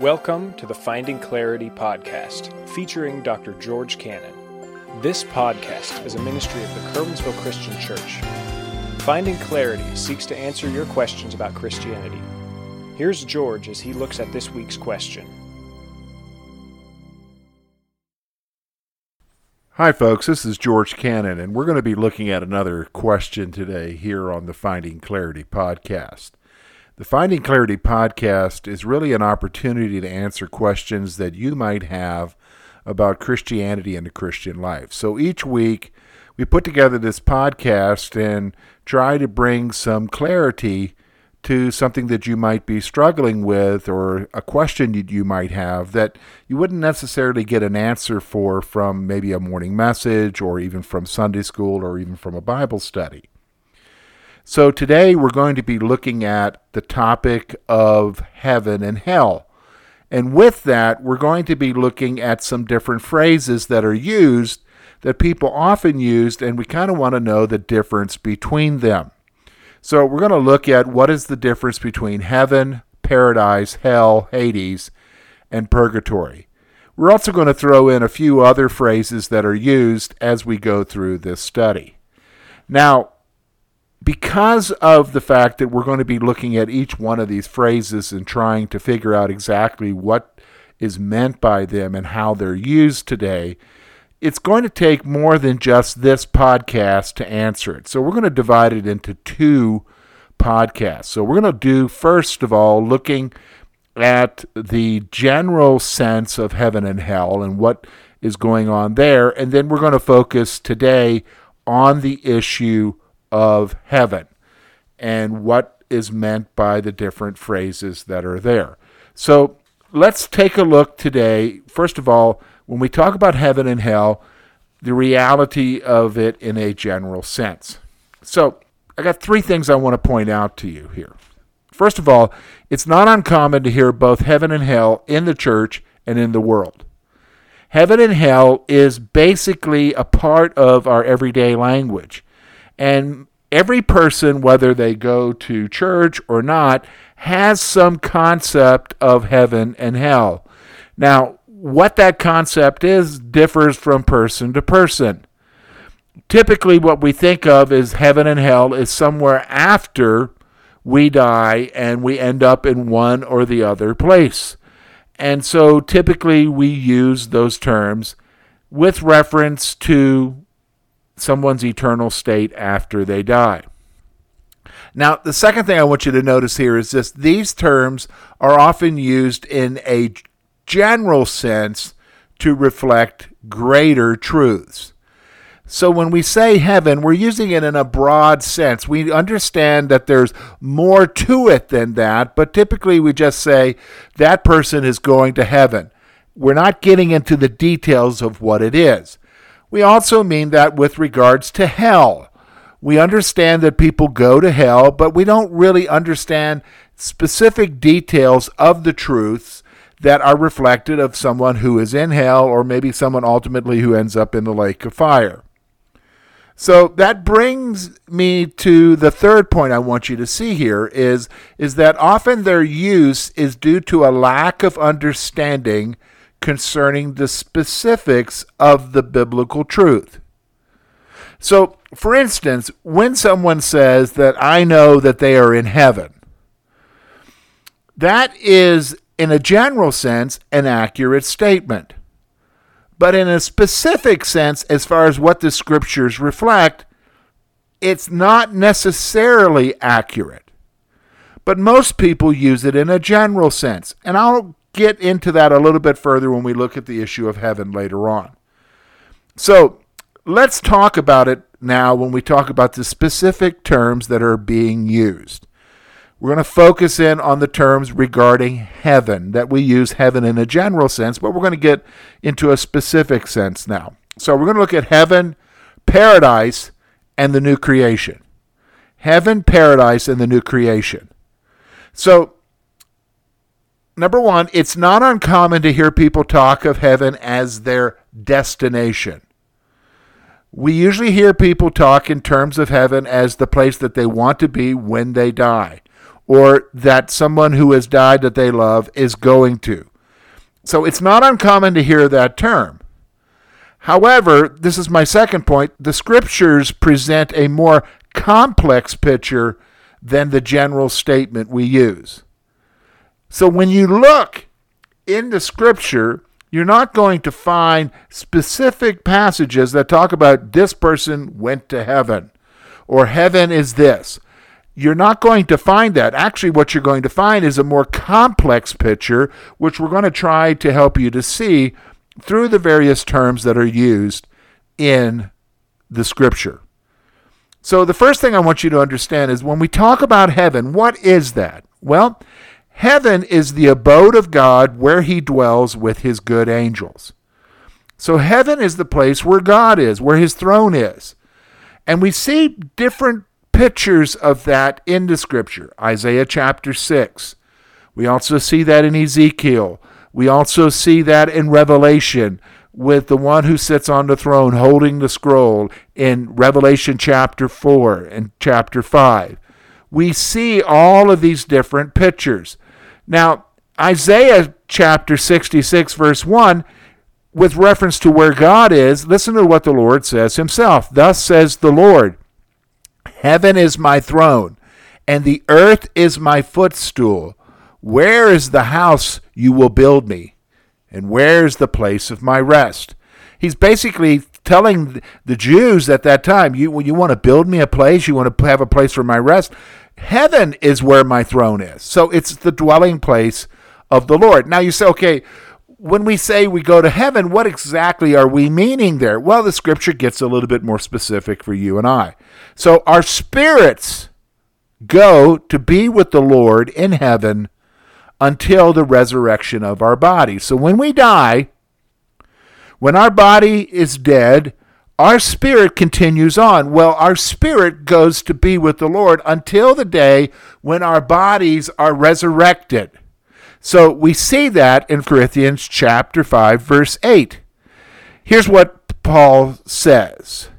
Welcome to the Finding Clarity podcast, featuring Dr. George Cannon. This podcast is a ministry of the Curwensville Christian Church. Finding Clarity seeks to answer your questions about Christianity. Here's George as he looks at this week's question. Hi, folks. This is George Cannon, and we're going to be looking at another question today here on the Finding Clarity podcast. The Finding Clarity podcast is really an opportunity to answer questions that you might have about Christianity and the Christian life. So each week, we put together this podcast and try to bring some clarity to something that you might be struggling with or a question you, you might have that you wouldn't necessarily get an answer for from maybe a morning message or even from Sunday school or even from a Bible study. So today we're going to be looking at the topic of heaven and hell. And with that, we're going to be looking at some different phrases that are used that people often use, and we kind of want to know the difference between them. So we're going to look at what is the difference between heaven, paradise, hell, Hades, and purgatory. We're also going to throw in a few other phrases that are used as we go through this study. Now, because of the fact that we're going to be looking at each one of these phrases and trying to figure out exactly what is meant by them and how they're used today, it's going to take more than just this podcast to answer it. So we're going to divide it into two podcasts. So we're going to do, first of all, looking at the general sense of heaven and hell and what is going on there. And then we're going to focus today on the issue of heaven and what is meant by the different phrases that are there. So let's take a look today. First of all, when we talk about heaven and hell, the reality of it in a general sense. So I got three things I want to point out to you here. First of all, it's not uncommon to hear both heaven and hell in the church and in the world. Heaven and hell is basically a part of our everyday language. And every person, whether they go to church or not, has some concept of heaven and hell. Now, what that concept is differs from person to person. Typically, what we think of as heaven and hell is somewhere after we die and we end up in one or the other place. And so typically we use those terms with reference to someone's eternal state after they die. Now, the second thing I want you to notice here is this these terms are often used in a general sense to reflect greater truths. So when we say heaven, we're using it in a broad sense. We understand that there's more to it than that, but typically we just say that person is going to heaven. We're not getting into the details of what it is. We also mean that with regards to hell. We understand that people go to hell, but we don't really understand specific details of the truths that are reflected of someone who is in hell or maybe someone ultimately who ends up in the lake of fire. So that brings me to the third point I want you to see here is, is that often their use is due to a lack of understanding concerning the specifics of the biblical truth. So, for instance, when someone says that I know that they are in heaven, that is, in a general sense, an accurate statement. But in a specific sense, as far as what the scriptures reflect, it's not necessarily accurate. But most people use it in a general sense. And I'll get into that a little bit further when we look at the issue of heaven later on. So let's talk about it now when we talk about the specific terms that are being used. We're going to focus in on the terms regarding heaven, that we use heaven in a general sense, but we're going to get into a specific sense now. So we're going to look at heaven, paradise, and the new creation. Heaven, paradise, and the new creation. So number one, it's not uncommon to hear people talk of heaven as their destination. We usually hear people talk in terms of heaven as the place that they want to be when they die, or that someone who has died that they love is going to. So it's not uncommon to hear that term. However, this is my second point the scriptures present a more complex picture than the general statement we use. So when you look in the scripture, you're not going to find specific passages that talk about this person went to heaven or heaven is this. You're not going to find that. Actually, what you're going to find is a more complex picture, which we're going to try to help you to see through the various terms that are used in the scripture. So, the first thing I want you to understand is when we talk about heaven, what is that? Well, heaven is the abode of God where he dwells with his good angels. So, heaven is the place where God is, where his throne is. And we see different pictures of that in the scripture. Isaiah chapter 6. We also see that in Ezekiel. We also see that in Revelation with the one who sits on the throne holding the scroll in Revelation chapter 4 and chapter 5. We see all of these different pictures. Now, Isaiah chapter 66, verse 1, with reference to where God is, listen to what the Lord says himself. Thus says the Lord Heaven is my throne, and the earth is my footstool. Where is the house you will build me? And where's the place of my rest? He's basically telling the Jews at that time, you, you want to build me a place, you want to have a place for my rest. Heaven is where my throne is. So it's the dwelling place of the Lord. Now you say, okay, when we say we go to heaven, what exactly are we meaning there? Well, the scripture gets a little bit more specific for you and I. So our spirits go to be with the Lord in heaven until the resurrection of our body. So when we die, when our body is dead, our spirit continues on. Well, our spirit goes to be with the Lord until the day when our bodies are resurrected. So we see that in Corinthians chapter 5 verse 8. Here's what Paul says.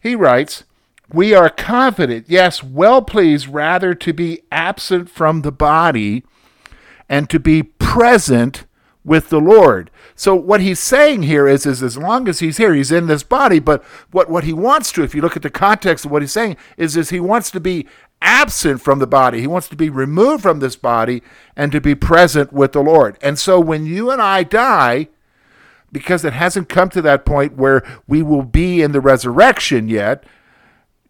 He writes, "We are confident, yes, well pleased rather to be absent from the body and to be present with the Lord. So what he's saying here is, is as long as he's here, he's in this body, but what, what he wants to, if you look at the context of what he's saying, is, is he wants to be absent from the body. He wants to be removed from this body and to be present with the Lord. And so when you and I die, because it hasn't come to that point where we will be in the resurrection yet,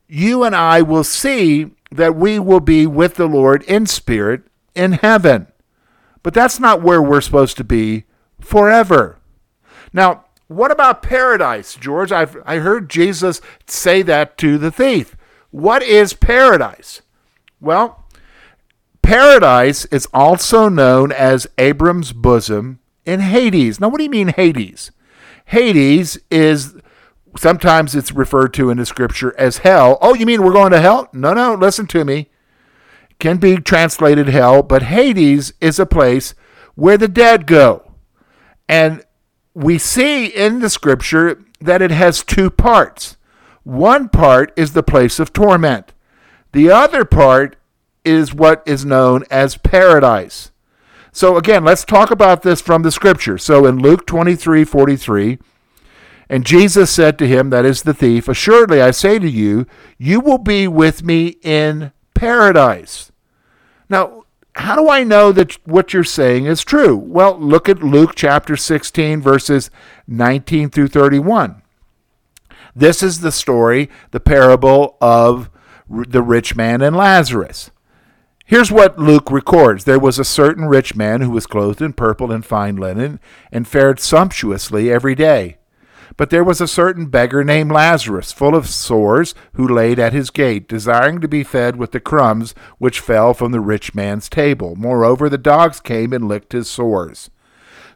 you and I will see that we will be with the Lord in spirit in heaven. But that's not where we're supposed to be forever. Now, what about paradise, George? I've I heard Jesus say that to the thief. What is paradise? Well, paradise is also known as Abraham's bosom in Hades. Now, what do you mean Hades? Hades is sometimes it's referred to in the scripture as hell. Oh, you mean we're going to hell? No, no, listen to me can be translated hell, but Hades is a place where the dead go. And we see in the scripture that it has two parts. One part is the place of torment, the other part is what is known as paradise. So, again, let's talk about this from the scripture. So, in Luke 23 43, and Jesus said to him, that is the thief, Assuredly I say to you, you will be with me in paradise. Now, how do I know that what you're saying is true? Well, look at Luke chapter 16, verses 19 through 31. This is the story, the parable of the rich man and Lazarus. Here's what Luke records There was a certain rich man who was clothed in purple and fine linen and fared sumptuously every day. But there was a certain beggar named Lazarus, full of sores, who laid at his gate, desiring to be fed with the crumbs which fell from the rich man's table. Moreover, the dogs came and licked his sores.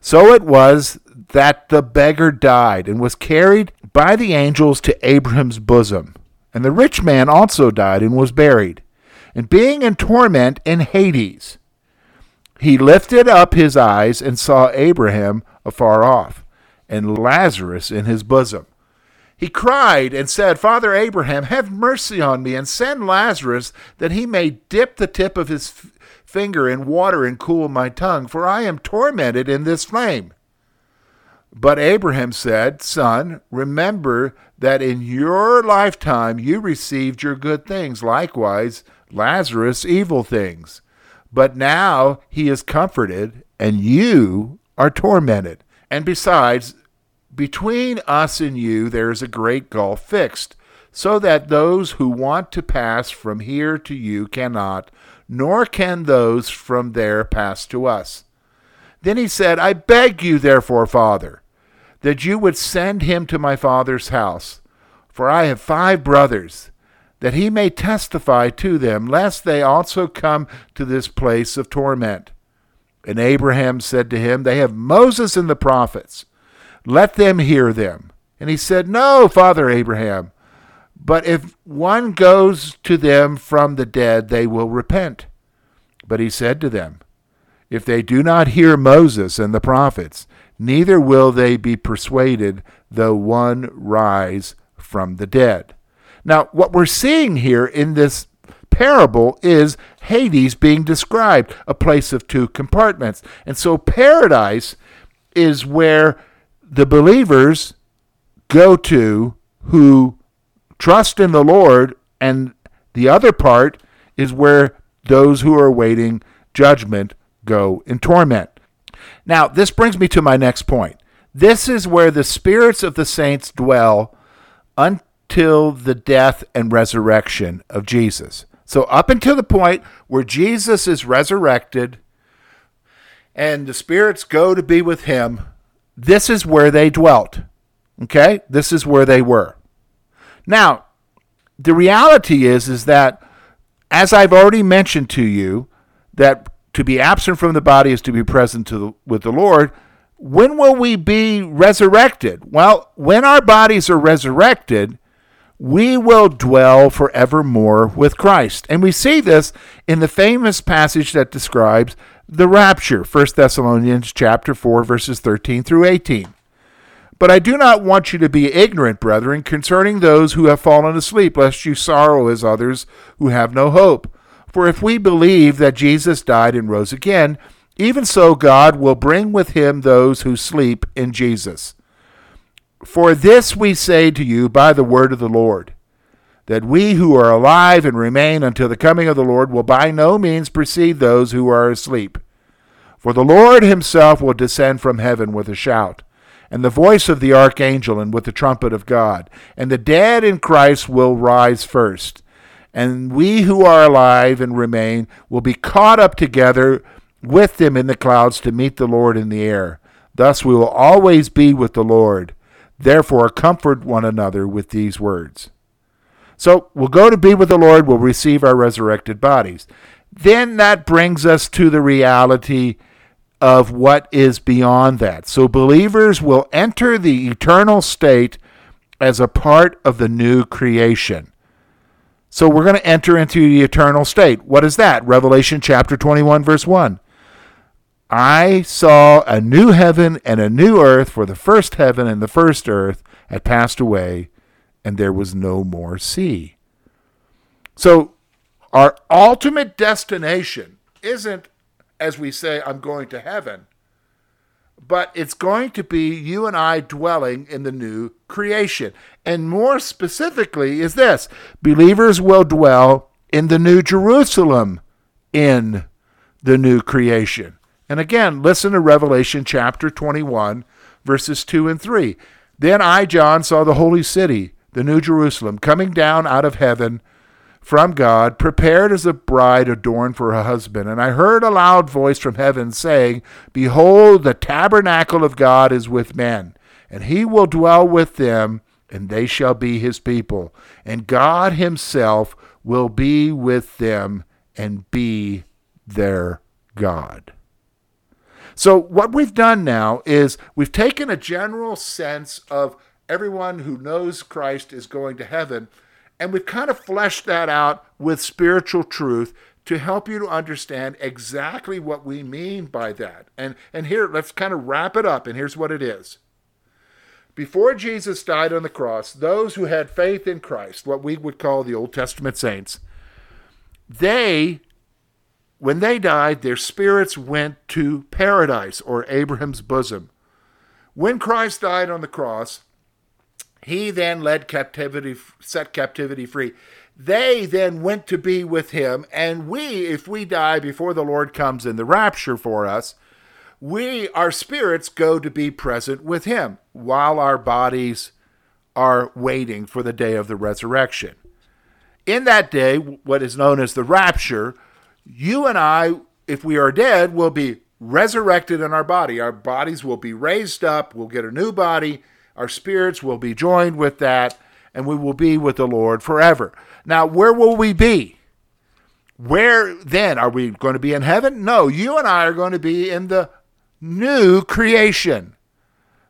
So it was that the beggar died and was carried by the angels to Abraham's bosom. And the rich man also died and was buried. And being in torment in Hades, he lifted up his eyes and saw Abraham afar off and Lazarus in his bosom. He cried and said, Father Abraham, have mercy on me and send Lazarus that he may dip the tip of his finger in water and cool my tongue, for I am tormented in this flame. But Abraham said, Son, remember that in your lifetime you received your good things, likewise Lazarus evil things. But now he is comforted, and you are tormented. And besides, between us and you there is a great gulf fixed, so that those who want to pass from here to you cannot, nor can those from there pass to us. Then he said, I beg you, therefore, Father, that you would send him to my father's house, for I have five brothers, that he may testify to them, lest they also come to this place of torment. And Abraham said to him, They have Moses and the prophets. Let them hear them. And he said, No, Father Abraham, but if one goes to them from the dead, they will repent. But he said to them, If they do not hear Moses and the prophets, neither will they be persuaded, though one rise from the dead. Now, what we're seeing here in this parable is Hades being described, a place of two compartments. And so paradise is where the believers go to who trust in the Lord, and the other part is where those who are awaiting judgment go in torment. Now, this brings me to my next point. This is where the spirits of the saints dwell until the death and resurrection of Jesus. So, up until the point where Jesus is resurrected and the spirits go to be with him, this is where they dwelt. Okay? This is where they were. Now, the reality is is that as I've already mentioned to you that to be absent from the body is to be present to the, with the Lord. When will we be resurrected? Well, when our bodies are resurrected, we will dwell forevermore with Christ. And we see this in the famous passage that describes the rapture, 1 Thessalonians chapter 4 verses 13 through 18. But I do not want you to be ignorant, brethren, concerning those who have fallen asleep, lest you sorrow as others who have no hope. For if we believe that Jesus died and rose again, even so God will bring with him those who sleep in Jesus. For this we say to you by the word of the Lord, that we who are alive and remain until the coming of the Lord will by no means precede those who are asleep. For the Lord himself will descend from heaven with a shout, and the voice of the archangel, and with the trumpet of God, and the dead in Christ will rise first and we who are alive and remain will be caught up together with them in the clouds to meet the Lord in the air. Thus we will always be with the Lord. Therefore, comfort one another with these words. So we'll go to be with the Lord, we'll receive our resurrected bodies. Then that brings us to the reality of what is beyond that. So believers will enter the eternal state as a part of the new creation. So we're going to enter into the eternal state. What is that? Revelation chapter 21, verse 1. I saw a new heaven and a new earth, for the first heaven and the first earth had passed away, and there was no more sea. So our ultimate destination isn't, as we say, I'm going to heaven but it's going to be you and I dwelling in the new creation. And more specifically, is this believers will dwell in the new Jerusalem in the new creation. And again, listen to Revelation chapter 21, verses 2 and 3. Then I, John, saw the holy city, the new Jerusalem, coming down out of heaven from God, prepared as a bride adorned for her husband. And I heard a loud voice from heaven saying, Behold, the tabernacle of God is with men, and he will dwell with them, and they shall be his people. And God himself will be with them and be their God. So, what we've done now is we've taken a general sense of everyone who knows Christ is going to heaven and we've kind of fleshed that out with spiritual truth to help you to understand exactly what we mean by that. And, and here, let's kind of wrap it up, and here's what it is. Before Jesus died on the cross, those who had faith in Christ, what we would call the Old Testament saints, they when they died, their spirits went to paradise or Abraham's bosom. When Christ died on the cross, he then led captivity, set captivity free. They then went to be with him, and we, if we die before the Lord comes in the rapture for us, we, our spirits, go to be present with him while our bodies are waiting for the day of the resurrection. In that day, what is known as the rapture, you and I, if we are dead, will be resurrected in our body. Our bodies will be raised up, we'll get a new body, our spirits will be joined with that, and we will be with the Lord forever. Now, where will we be? Where then? Are we going to be in heaven? No, you and I are going to be in the new creation.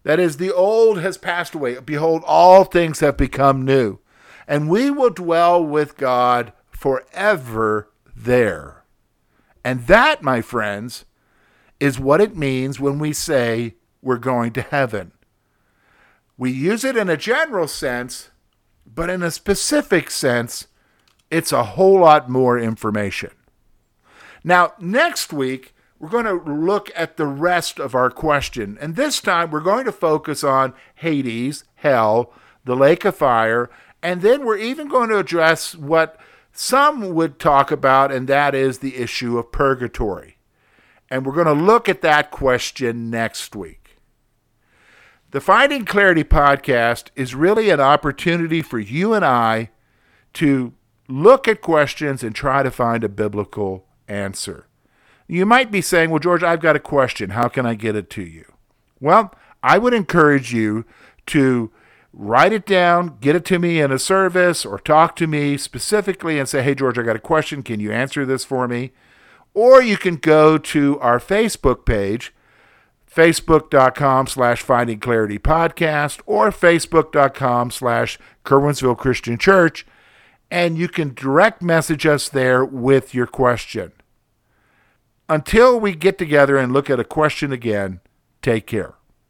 That is, the old has passed away. Behold, all things have become new. And we will dwell with God forever there. And that, my friends, is what it means when we say we're going to heaven. We use it in a general sense, but in a specific sense, it's a whole lot more information. Now, next week, we're going to look at the rest of our question. And this time, we're going to focus on Hades, hell, the lake of fire, and then we're even going to address what some would talk about, and that is the issue of purgatory. And we're going to look at that question next week. The Finding Clarity podcast is really an opportunity for you and I to look at questions and try to find a biblical answer. You might be saying, Well, George, I've got a question. How can I get it to you? Well, I would encourage you to write it down, get it to me in a service, or talk to me specifically and say, Hey, George, I got a question. Can you answer this for me? Or you can go to our Facebook page, facebook.com slash finding clarity podcast, or facebook.com slash Curwensville Christian Church, and you can direct message us there with your question. Until we get together and look at a question again, take care.